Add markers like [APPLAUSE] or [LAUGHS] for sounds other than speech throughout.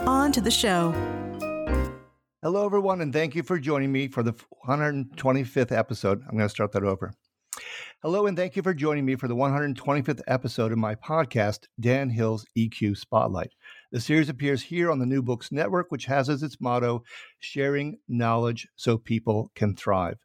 on to the show. Hello, everyone, and thank you for joining me for the 125th episode. I'm going to start that over. Hello, and thank you for joining me for the 125th episode of my podcast, Dan Hill's EQ Spotlight. The series appears here on the New Books Network, which has as its motto, sharing knowledge so people can thrive.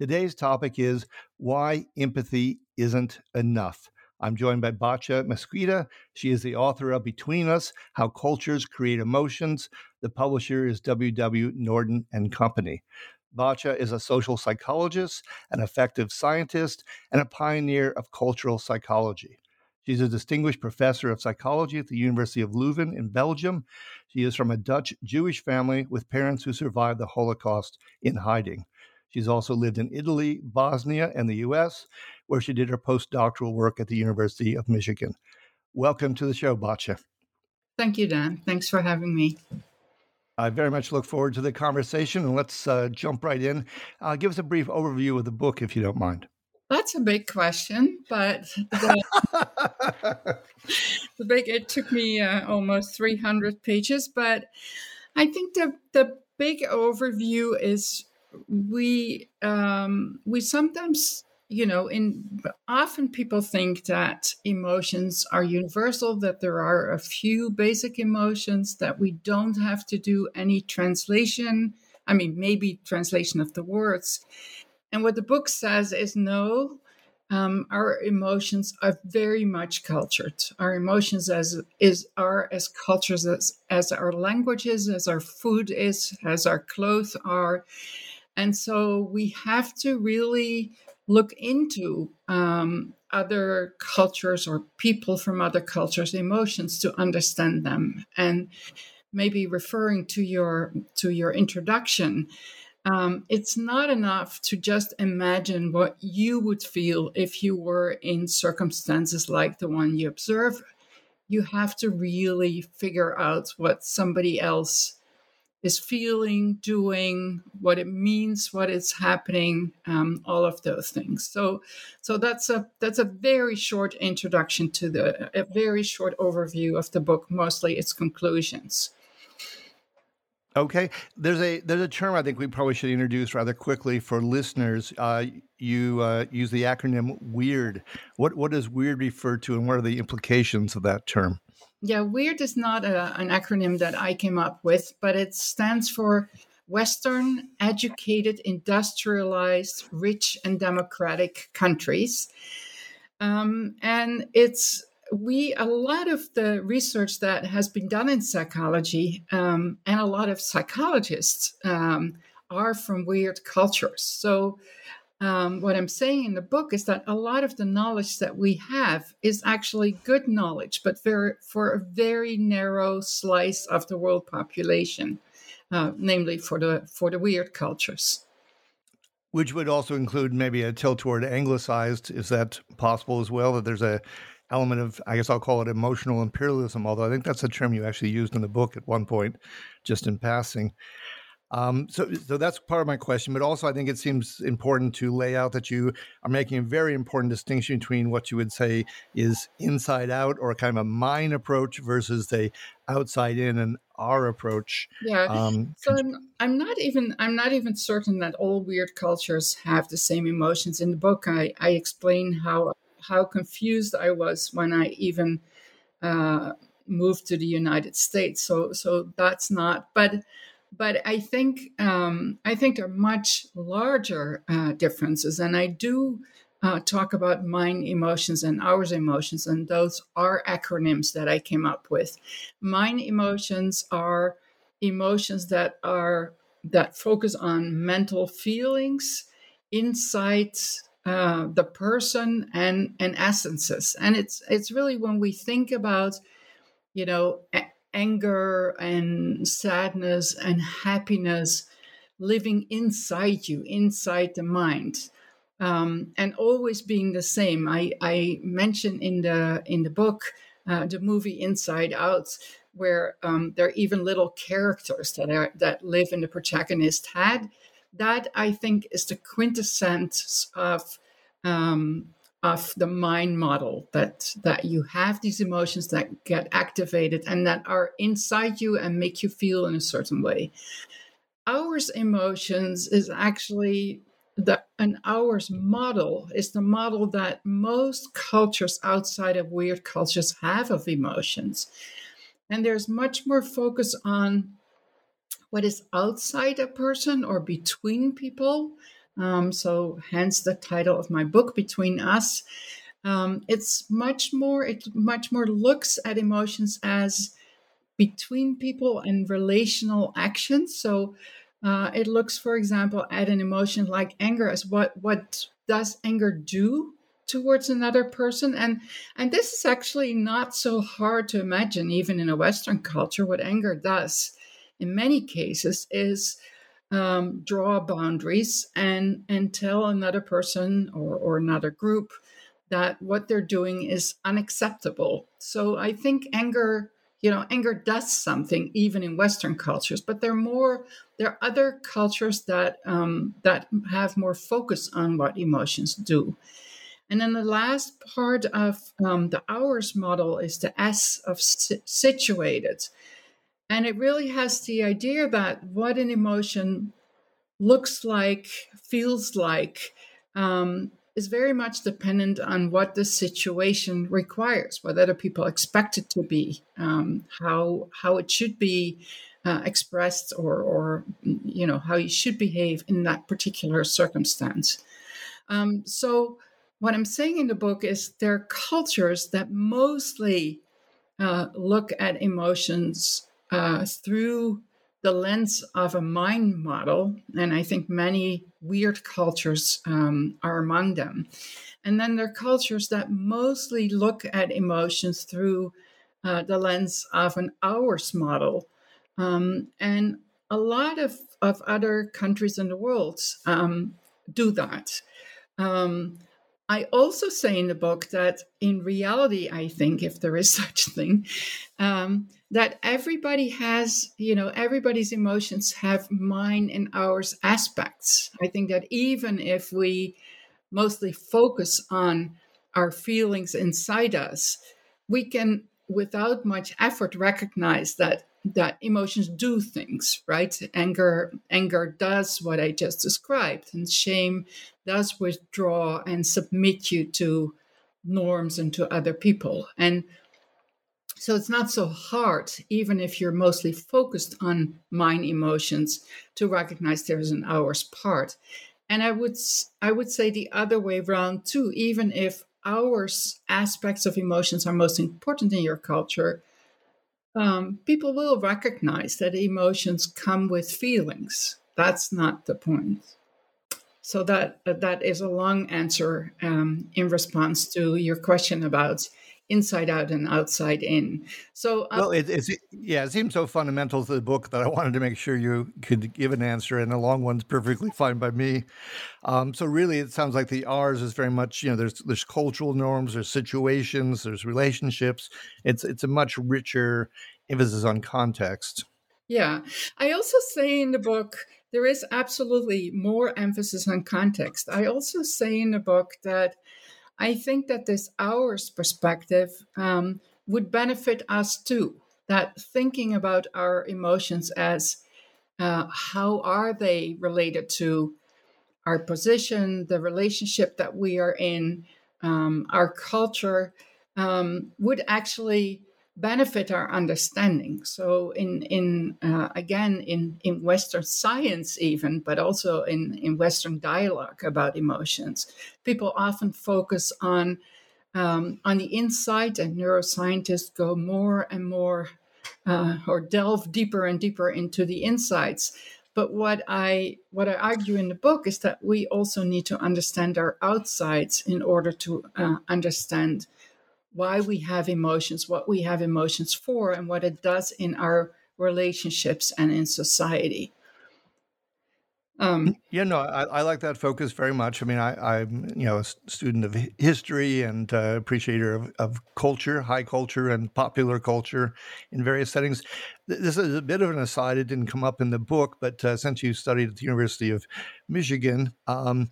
Today's topic is why empathy isn't enough. I'm joined by Batja Mesquita. She is the author of Between Us How Cultures Create Emotions. The publisher is W.W. Norton and Company. Batja is a social psychologist, an affective scientist, and a pioneer of cultural psychology. She's a distinguished professor of psychology at the University of Leuven in Belgium. She is from a Dutch Jewish family with parents who survived the Holocaust in hiding. She's also lived in Italy, Bosnia, and the US, where she did her postdoctoral work at the University of Michigan. Welcome to the show, Batja. Thank you, Dan. Thanks for having me. I very much look forward to the conversation, and let's uh, jump right in. Uh, give us a brief overview of the book, if you don't mind. That's a big question, but the, [LAUGHS] the big it took me uh, almost 300 pages. But I think the the big overview is we um, we sometimes you know in often people think that emotions are universal that there are a few basic emotions that we don't have to do any translation i mean maybe translation of the words and what the book says is no um, our emotions are very much cultured. Our emotions as is are as cultures as as our languages, as our food is, as our clothes are, and so we have to really look into um, other cultures or people from other cultures' emotions to understand them. And maybe referring to your to your introduction, um, it's not enough to just imagine what you would feel if you were in circumstances like the one you observe. You have to really figure out what somebody else is feeling, doing, what it means, what is happening, um, all of those things. So, so that's a that's a very short introduction to the a very short overview of the book, mostly its conclusions. Okay, there's a there's a term I think we probably should introduce rather quickly for listeners. Uh, you uh, use the acronym WEIRD. What what does WEIRD refer to, and what are the implications of that term? Yeah, WEIRD is not a, an acronym that I came up with, but it stands for Western educated, industrialized, rich, and democratic countries. Um, and it's we a lot of the research that has been done in psychology um, and a lot of psychologists um, are from weird cultures. So um, what I'm saying in the book is that a lot of the knowledge that we have is actually good knowledge, but for, for a very narrow slice of the world population, uh, namely for the for the weird cultures. Which would also include maybe a tilt toward anglicized. Is that possible as well? That there's a element of, I guess I'll call it emotional imperialism, although I think that's a term you actually used in the book at one point, just in passing. Um, so, so that's part of my question, but also I think it seems important to lay out that you are making a very important distinction between what you would say is inside out or kind of a mine approach versus the outside in and our approach. Yeah. Um, so I'm, I'm not even I'm not even certain that all weird cultures have the same emotions. In the book, I I explain how how confused I was when I even uh, moved to the United States. So so that's not, but but I think um, I think there are much larger uh, differences, and I do uh, talk about mine emotions and ours emotions, and those are acronyms that I came up with. Mine emotions are emotions that are that focus on mental feelings, insights, uh, the person, and and essences, and it's it's really when we think about, you know anger and sadness and happiness living inside you, inside the mind. Um, and always being the same. I, I mentioned in the in the book uh, the movie Inside Out, where um, there are even little characters that are that live in the protagonist head. That I think is the quintessence of um, of the mind model that that you have these emotions that get activated and that are inside you and make you feel in a certain way. Ours emotions is actually the an ours model is the model that most cultures outside of weird cultures have of emotions. And there's much more focus on what is outside a person or between people um, so, hence the title of my book, Between Us. Um, it's much more. It much more looks at emotions as between people and relational actions. So, uh, it looks, for example, at an emotion like anger as what what does anger do towards another person and and this is actually not so hard to imagine even in a western culture what anger does in many cases is um, draw boundaries and and tell another person or, or another group that what they're doing is unacceptable. So I think anger, you know, anger does something even in Western cultures, but there are more. There are other cultures that um, that have more focus on what emotions do. And then the last part of um, the ours model is the S of situated. And it really has the idea that what an emotion looks like, feels like, um, is very much dependent on what the situation requires, what other people expect it to be, um, how how it should be uh, expressed, or or you know how you should behave in that particular circumstance. Um, so, what I'm saying in the book is there are cultures that mostly uh, look at emotions uh, through the lens of a mind model, and I think many weird cultures um, are among them. And then there are cultures that mostly look at emotions through uh, the lens of an ours model. Um, and a lot of, of other countries in the world um, do that. Um, I also say in the book that in reality, I think, if there is [LAUGHS] such thing, um, that everybody has, you know, everybody's emotions have mine and ours aspects. I think that even if we mostly focus on our feelings inside us, we can, without much effort, recognize that that emotions do things right? Anger anger does what i just described and shame does withdraw and submit you to norms and to other people. And so it's not so hard even if you're mostly focused on mine emotions to recognize there's an ours part. And i would i would say the other way around too even if ours aspects of emotions are most important in your culture um, people will recognize that emotions come with feelings. That's not the point. So that that is a long answer um, in response to your question about inside out and outside in. So, uh, well, it, it's yeah, it seems so fundamental to the book that I wanted to make sure you could give an answer, and a long one's perfectly fine by me. Um, so, really, it sounds like the R's is very much you know there's there's cultural norms, there's situations, there's relationships. It's it's a much richer emphasis on context. Yeah, I also say in the book there is absolutely more emphasis on context. I also say in the book that I think that this ours perspective um, would benefit us too. That thinking about our emotions as uh, how are they related to our position, the relationship that we are in, um, our culture, um, would actually benefit our understanding. So, in in uh, again in in Western science, even, but also in in Western dialogue about emotions, people often focus on um, on the inside, and neuroscientists go more and more uh, or delve deeper and deeper into the insights. But what I what I argue in the book is that we also need to understand our outsides in order to uh, understand why we have emotions, what we have emotions for, and what it does in our relationships and in society. Um, yeah, no, I, I, like that focus very much. I mean, I, am you know a student of history and uh, appreciator of, of, culture, high culture, and popular culture in various settings. This is a bit of an aside; it didn't come up in the book, but uh, since you studied at the University of Michigan, um,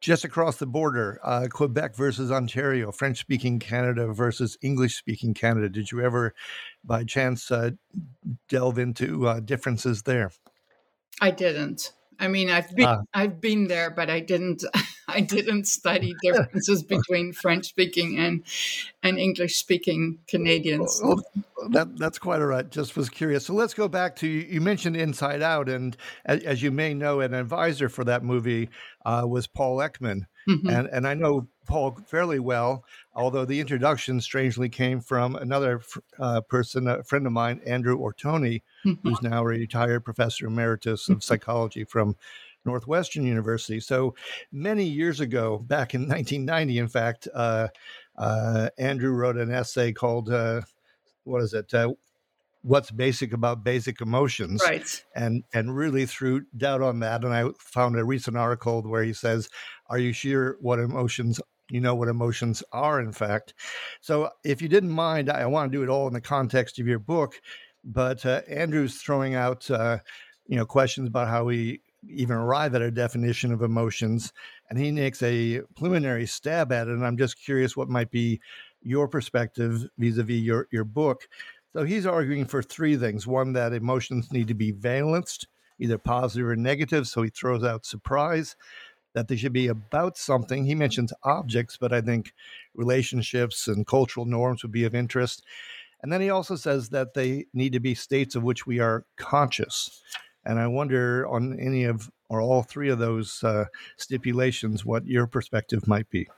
just across the border, uh, Quebec versus Ontario, French speaking Canada versus English speaking Canada. Did you ever, by chance, uh, delve into uh, differences there? I didn't. I mean, I've been ah. I've been there, but I didn't [LAUGHS] I didn't study [LAUGHS] differences between French speaking and and English speaking Canadians. Well, that that's quite all right. Just was curious. So let's go back to you mentioned Inside Out, and as, as you may know, an advisor for that movie uh, was Paul Ekman, mm-hmm. and and I know Paul fairly well. Although the introduction strangely came from another uh, person, a friend of mine, Andrew Ortony, mm-hmm. who's now a retired professor emeritus of mm-hmm. psychology from Northwestern University. So many years ago, back in [LAUGHS] 1990, in fact, uh, uh, Andrew wrote an essay called uh, "What is it? What's Basic About Basic Emotions?" Right, and and really threw doubt on that. And I found a recent article where he says, "Are you sure what emotions?" You know what emotions are, in fact. So, if you didn't mind, I want to do it all in the context of your book. But uh, Andrew's throwing out, uh, you know, questions about how we even arrive at a definition of emotions. And he makes a preliminary stab at it. And I'm just curious what might be your perspective vis a vis your, your book. So he's arguing for three things one, that emotions need to be valenced, either positive or negative. So he throws out surprise, that they should be about something. He mentions objects, but I think relationships and cultural norms would be of interest. And then he also says that they need to be states of which we are conscious. And I wonder on any of or all three of those uh, stipulations what your perspective might be.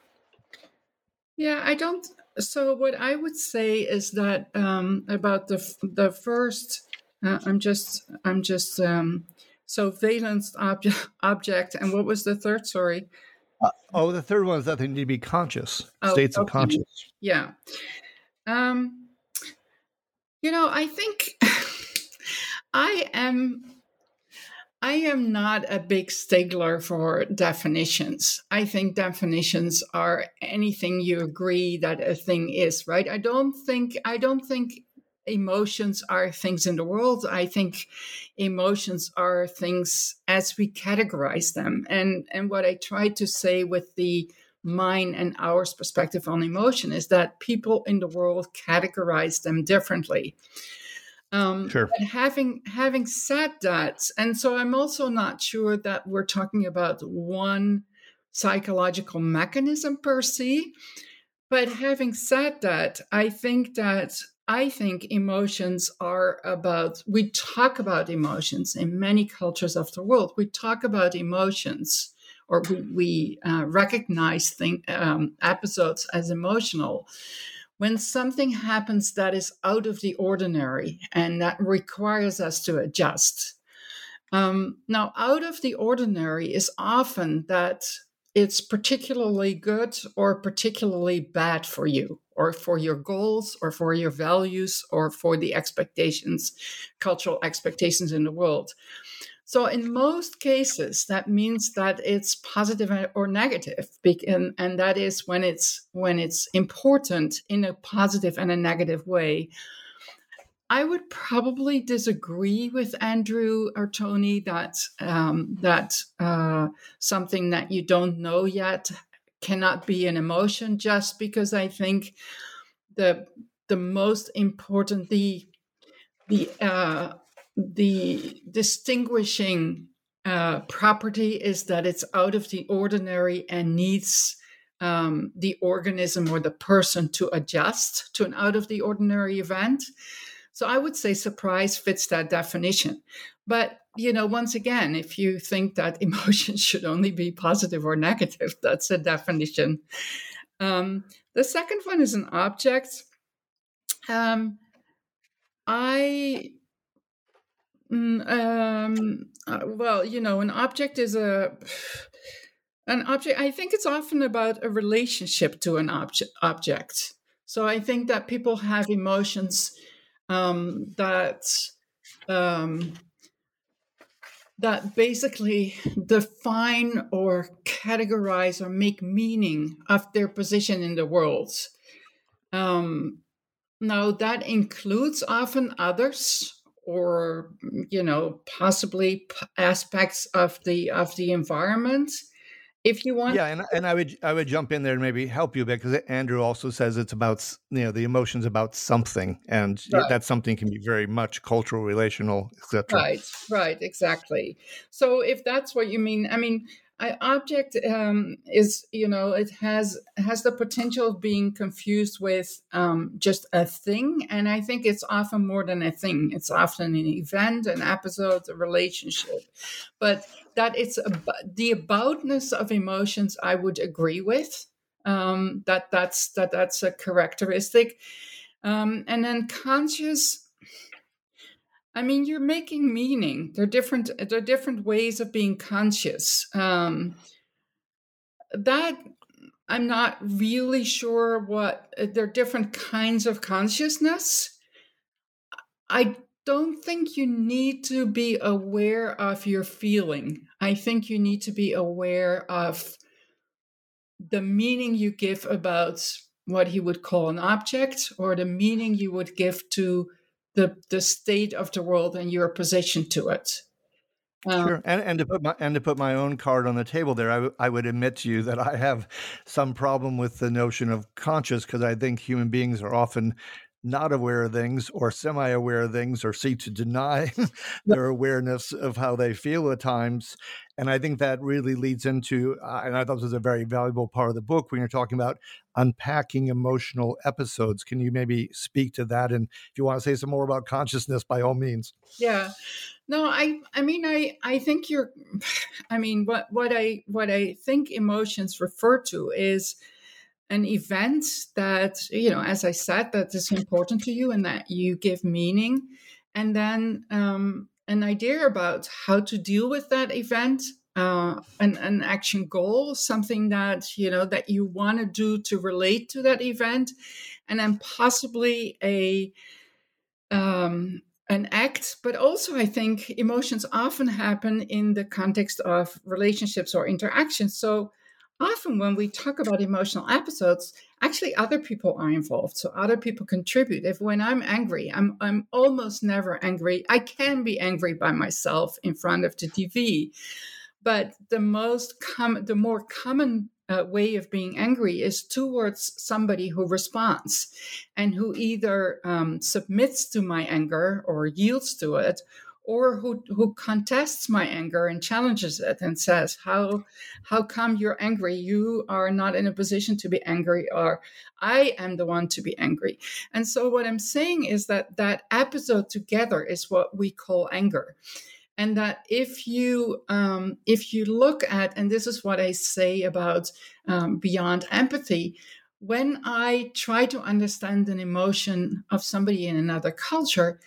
Yeah, I don't. So what I would say is that um, about the the first, uh, I'm just I'm just um, so valence object [LAUGHS] object, and what was the third? Sorry. Uh, oh, the third one is that they need to be conscious, oh, states okay. of conscious. Yeah. Um, you know, I think [LAUGHS] I am I am not a big stickler for definitions. I think definitions are anything you agree that a thing is, right? I don't think I don't think emotions are things in the world. I think emotions are things as we categorize them. And and what I try to say with the mine and ours perspective on emotion is that people in the world categorize them differently. Um, sure. But having having said that, and so I'm also not sure that we're talking about one psychological mechanism per se. But having said that, I think that I think emotions are about, we talk about emotions in many cultures of the world. We talk about emotions or we, we uh, recognize thing, um, episodes as emotional when something happens that is out of the ordinary and that requires us to adjust. Um, now, out of the ordinary is often that it's particularly good or particularly bad for you, or for your goals or for your values or for the expectations, cultural expectations in the world. So in most cases, that means that it's positive or negative, and, and that is when it's when it's important in a positive and a negative way. I would probably disagree with Andrew Ortony that um, that uh, something that you don't know yet cannot be an emotion, just because I think the the most important the the uh, the distinguishing uh, property is that it's out of the ordinary and needs um, the organism or the person to adjust to an out of the ordinary event. So I would say surprise fits that definition. But, you know, once again, if you think that [LAUGHS] emotions should only be positive or negative, that's a definition. Um, the second one is an object. Um, I um, uh, well, you know, an object is a [SIGHS] an object. I think it's often about a relationship to an object. Object. So I think that people have emotions um, that um, that basically define or categorize or make meaning of their position in the world. Um, now that includes often others or mm, you know possibly aspects of the of the environment. If you want yeah and, and i would i would jump in there and maybe help you because andrew also says it's about you know the emotions about something and right. that something can be very much cultural relational etc right right exactly. So if that's what you mean i mean I, object um, is you know it has has the potential of being confused with um, just a thing and i think it's often more than a thing. It's often an event an episode a relationship. But that it's the aboutness of emotions i would agree with um, that that's that that's a characteristic. Um, and then conscious I mean, you're making meaning. They're different. They're different ways of being conscious. Um, that I'm not really sure what. Uh, they're different kinds of consciousness. I don't think you need to be aware of your feeling. I think you need to be aware of the meaning you give about what he would call an object or the meaning you would give to the the state of the world and your position to it. Um, sure, and, and to put my and to put my own card on the table there, I, w- I would admit to you that I have some problem with the notion of conscious because I think human beings are often not aware of things or semi aware of things or seek to deny [LAUGHS] their awareness of how they feel at times. And I think that really leads into, uh, and I thought this was a very valuable part of the book when you're talking about unpacking emotional episodes. Can you maybe speak to that? And if you want to say some more about consciousness, by all means. Yeah. No, I I mean I I think you're [LAUGHS] I mean what what I what I think emotions refer to is an event that you know as i said that is important to you and that you give meaning. And then um, an idea about how to deal with that event uh, an, an action goal something that you know that you want to do to relate to that event and then possibly a um, an act. But also i think emotions often happen in the context of relationships or interactions. So often when we talk about emotional episodes actually other people are involved so other people contribute. If when i'm angry i'm i'm almost never angry. I can be angry by myself in front of the tv but the most common the more common uh, way of being angry is towards somebody who responds and who either um, submits to my anger or yields to it or who who contests my anger and challenges it and says how how come you're angry? You are not in a position to be angry or i am the one to be angry. And so what i'm saying is that that episode together is what we call anger. And that if you um, if you look at and this is what i say about um, beyond empathy when i try to understand an emotion of somebody in another culture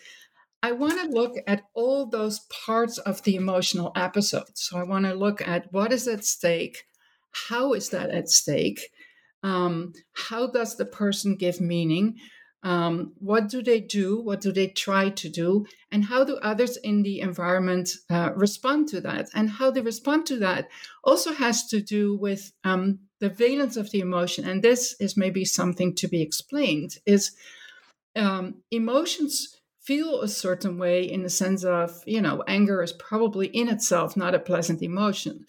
I want to look at all those parts of the emotional episode. So I want to look at what is at stake, how is that at stake, Um, how does the person give meaning? Um, what do they do? What do they try to do? And how do others in the environment uh, respond to that? And how they respond to that also has to do with um, the valence of the emotion. And this is maybe something to be explained: is um, emotions feel a certain way in the sense of you know anger is probably in itself not a pleasant emotion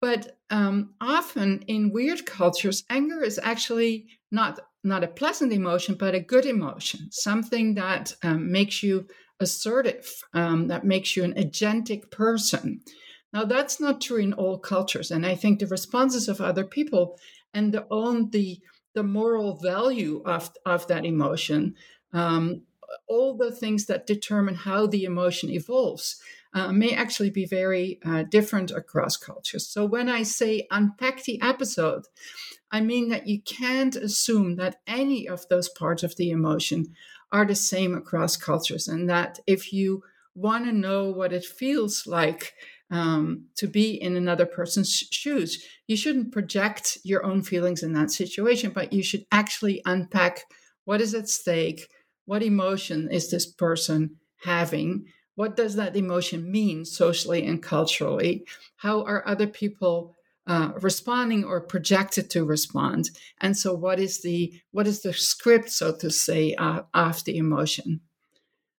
but um, often in weird cultures, anger is actually not not a pleasant emotion, but a good emotion, something that um, makes you assertive, um, that makes you an agentic person. Now, that's not true in all cultures, and I think the responses of other people and the own the the moral value of of that emotion, um, all the things that determine how the emotion evolves uh, may actually be very uh, different across cultures. So when I say unpack the episode, I mean that you can't assume that any of those parts of the emotion are the same across cultures, and that if you want to know what it feels like um, to be in another person's shoes, you shouldn't project your own feelings in that situation, but you should actually unpack what is at stake, what emotion is this person having, what does that emotion mean socially and culturally? How are other people uh, responding or projected to respond? And so, what is the what is the script, so to say, uh, of the emotion?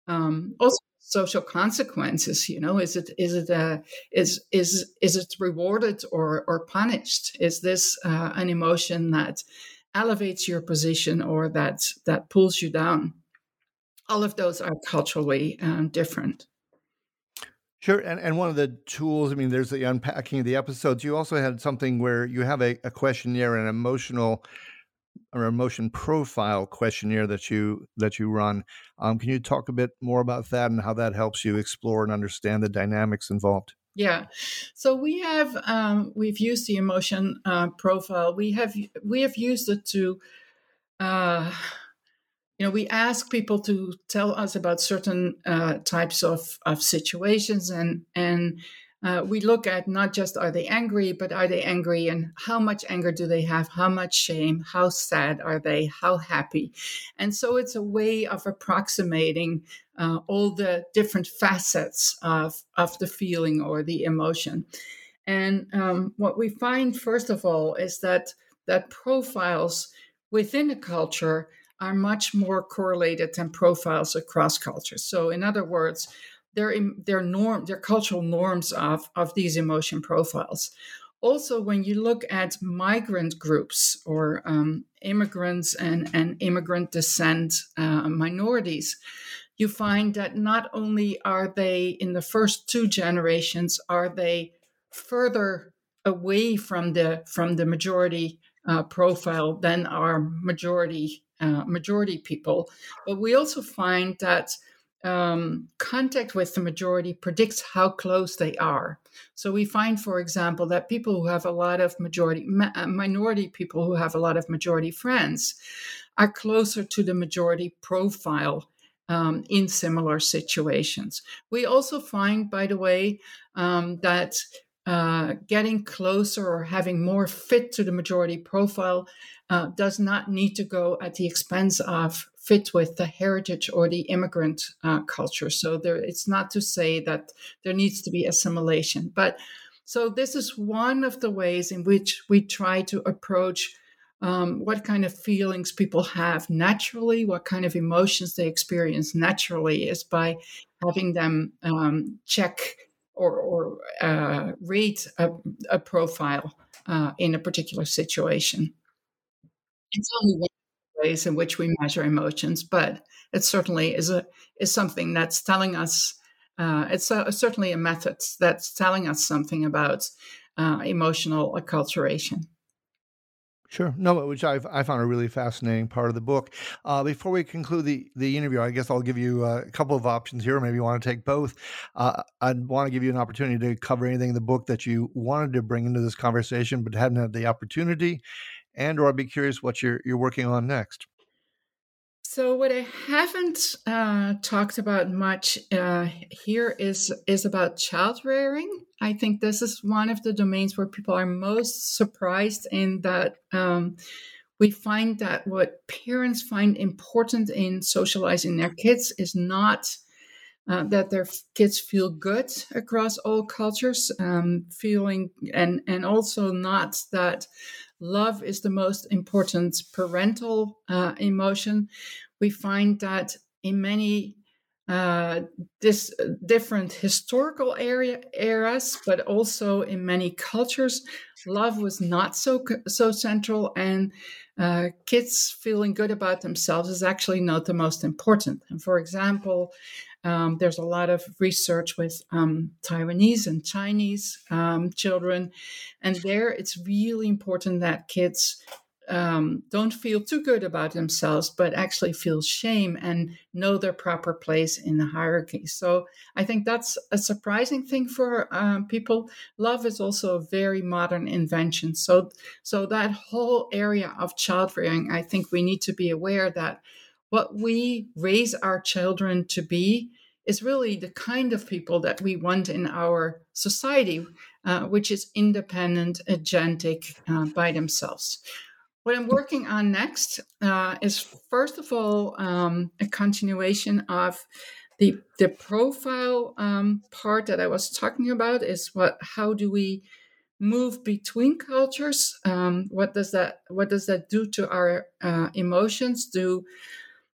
Um, also, social consequences. You know, is it is it uh, is is is it rewarded or or punished? Is this uh, an emotion that elevates your position or that that pulls you down? All of those are culturally um, different. Sure, and and one of the tools, I mean, there's the unpacking of the episodes. You also had something where you have a, a questionnaire, an emotional or emotion profile questionnaire that you that you run. Um, can you talk a bit more about that and how that helps you explore and understand the dynamics involved? Yeah, so we have um, we've used the emotion uh, profile. We have we have used it to. Uh, you know, we ask people to tell us about certain uh, types of, of situations, and and uh, we look at not just are they angry, but are they angry, and how much anger do they have, how much shame, how sad are they, how happy, and so it's a way of approximating uh, all the different facets of of the feeling or the emotion. And um, what we find, first of all, is that that profiles within a culture are much more correlated than profiles across cultures. So, in other words, their their norm, their cultural norms of of these emotion profiles. Also, when you look at migrant groups or um, immigrants and, and immigrant descent uh, minorities, you find that not only are they in the first two generations are they further away from the from the majority uh, profile than our majority uh, majority people. But we also find that um, contact with the majority predicts how close they are. So we find, for example, that people who have a lot of majority ma- uh, minority people who have a lot of majority friends are closer to the majority profile um, in similar situations. We also find, by the way, um, that uh, getting closer or having more fit to the majority profile uh, does not need to go at the expense of fit with the heritage or the immigrant uh, culture. So there, it's not to say that there needs to be assimilation, but so this is one of the ways in which we try to approach um, what kind of feelings people have naturally, what kind of emotions they experience naturally, is by having them um, check or, or uh, read a, a profile uh, in a particular situation. It's only one of the ways in which we measure emotions, but it certainly is a is something that's telling us. Uh, it's a, certainly a method that's telling us something about uh, emotional acculturation. Sure. No, which I've, I found a really fascinating part of the book. Uh, before we conclude the, the interview, I guess I'll give you uh, a couple of options here. Maybe you want to take both. Uh, I'd want to give you an opportunity to cover anything in the book that you wanted to bring into this conversation, but hadn't had the opportunity. And or I'd be curious what you're, you're working on next. So what I haven't uh, talked about much uh, here is is about child rearing. I think this is one of the domains where people are most surprised in that um, we find that what parents find important in socializing their kids is not uh, that their kids feel good across all cultures, um, feeling and and also not that love is the most important parental uh, emotion. We find that in many uh, this different historical area eras, but also in many cultures, love was not so so central, and uh, kids feeling good about themselves is actually not the most important. And for example, um, there's a lot of research with um, Taiwanese and Chinese um, children, and there it's really important that kids um, don't feel too good about themselves, but actually feel shame and know their proper place in the hierarchy. So I think that's a surprising thing for um, people. Love is also a very modern invention. So so that whole area of child rearing, I think we need to be aware that what we raise our children to be is really the kind of people that we want in our society, uh, which is independent, agentic uh, by themselves. What I'm working on next uh, is, first of all, um, a continuation of the the profile um, part that I was talking about. Is what? How do we move between cultures? Um, what does that What does that do to our uh, emotions? Do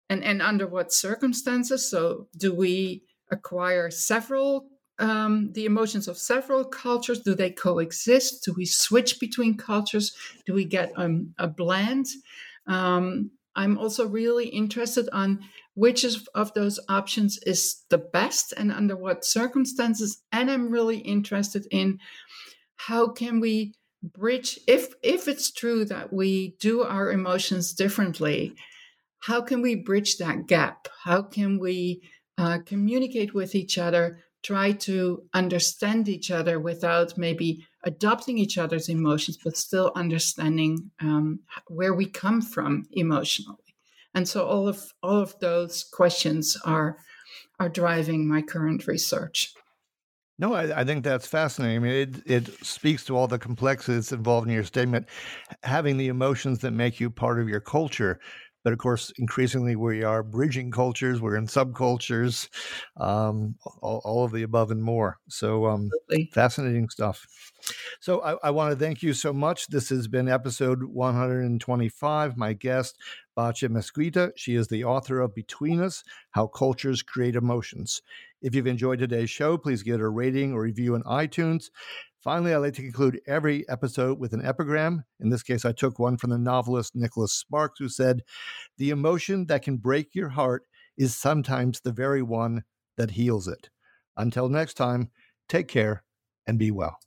and and under what circumstances? So, do we acquire several um, the emotions of several cultures? Do they coexist? Do we switch between cultures? Do we get um, a blend? Um, I'm also really interested on which of those options is the best and under what circumstances. And I'm really interested in how can we bridge if if it's true that we do our emotions differently how can we bridge that gap how can we uh, communicate with each other try to understand each other without maybe adopting each other's emotions, but still understanding um, where we come from emotionally. And so all of all of those questions are are driving my current research. No, I, I, think that's fascinating. I mean, it, it speaks to all the complexities involved in your statement. Having the emotions that make you part of your culture but of course, increasingly we are bridging cultures. We're in subcultures, um, all, all, of the above and more. So um, fascinating stuff. So I, I want to thank you so much. This has been episode 125. My guest, Batja Mesquita. She is the author of Between Us How Cultures Create Emotions. If you've enjoyed today's show, please give it a rating or review on iTunes. Finally, I like to conclude every episode with an epigram. In this case, I took one from the novelist Nicholas Sparks, who said, The emotion that can break your heart is sometimes the very one that heals it. Until next time, take care and be well.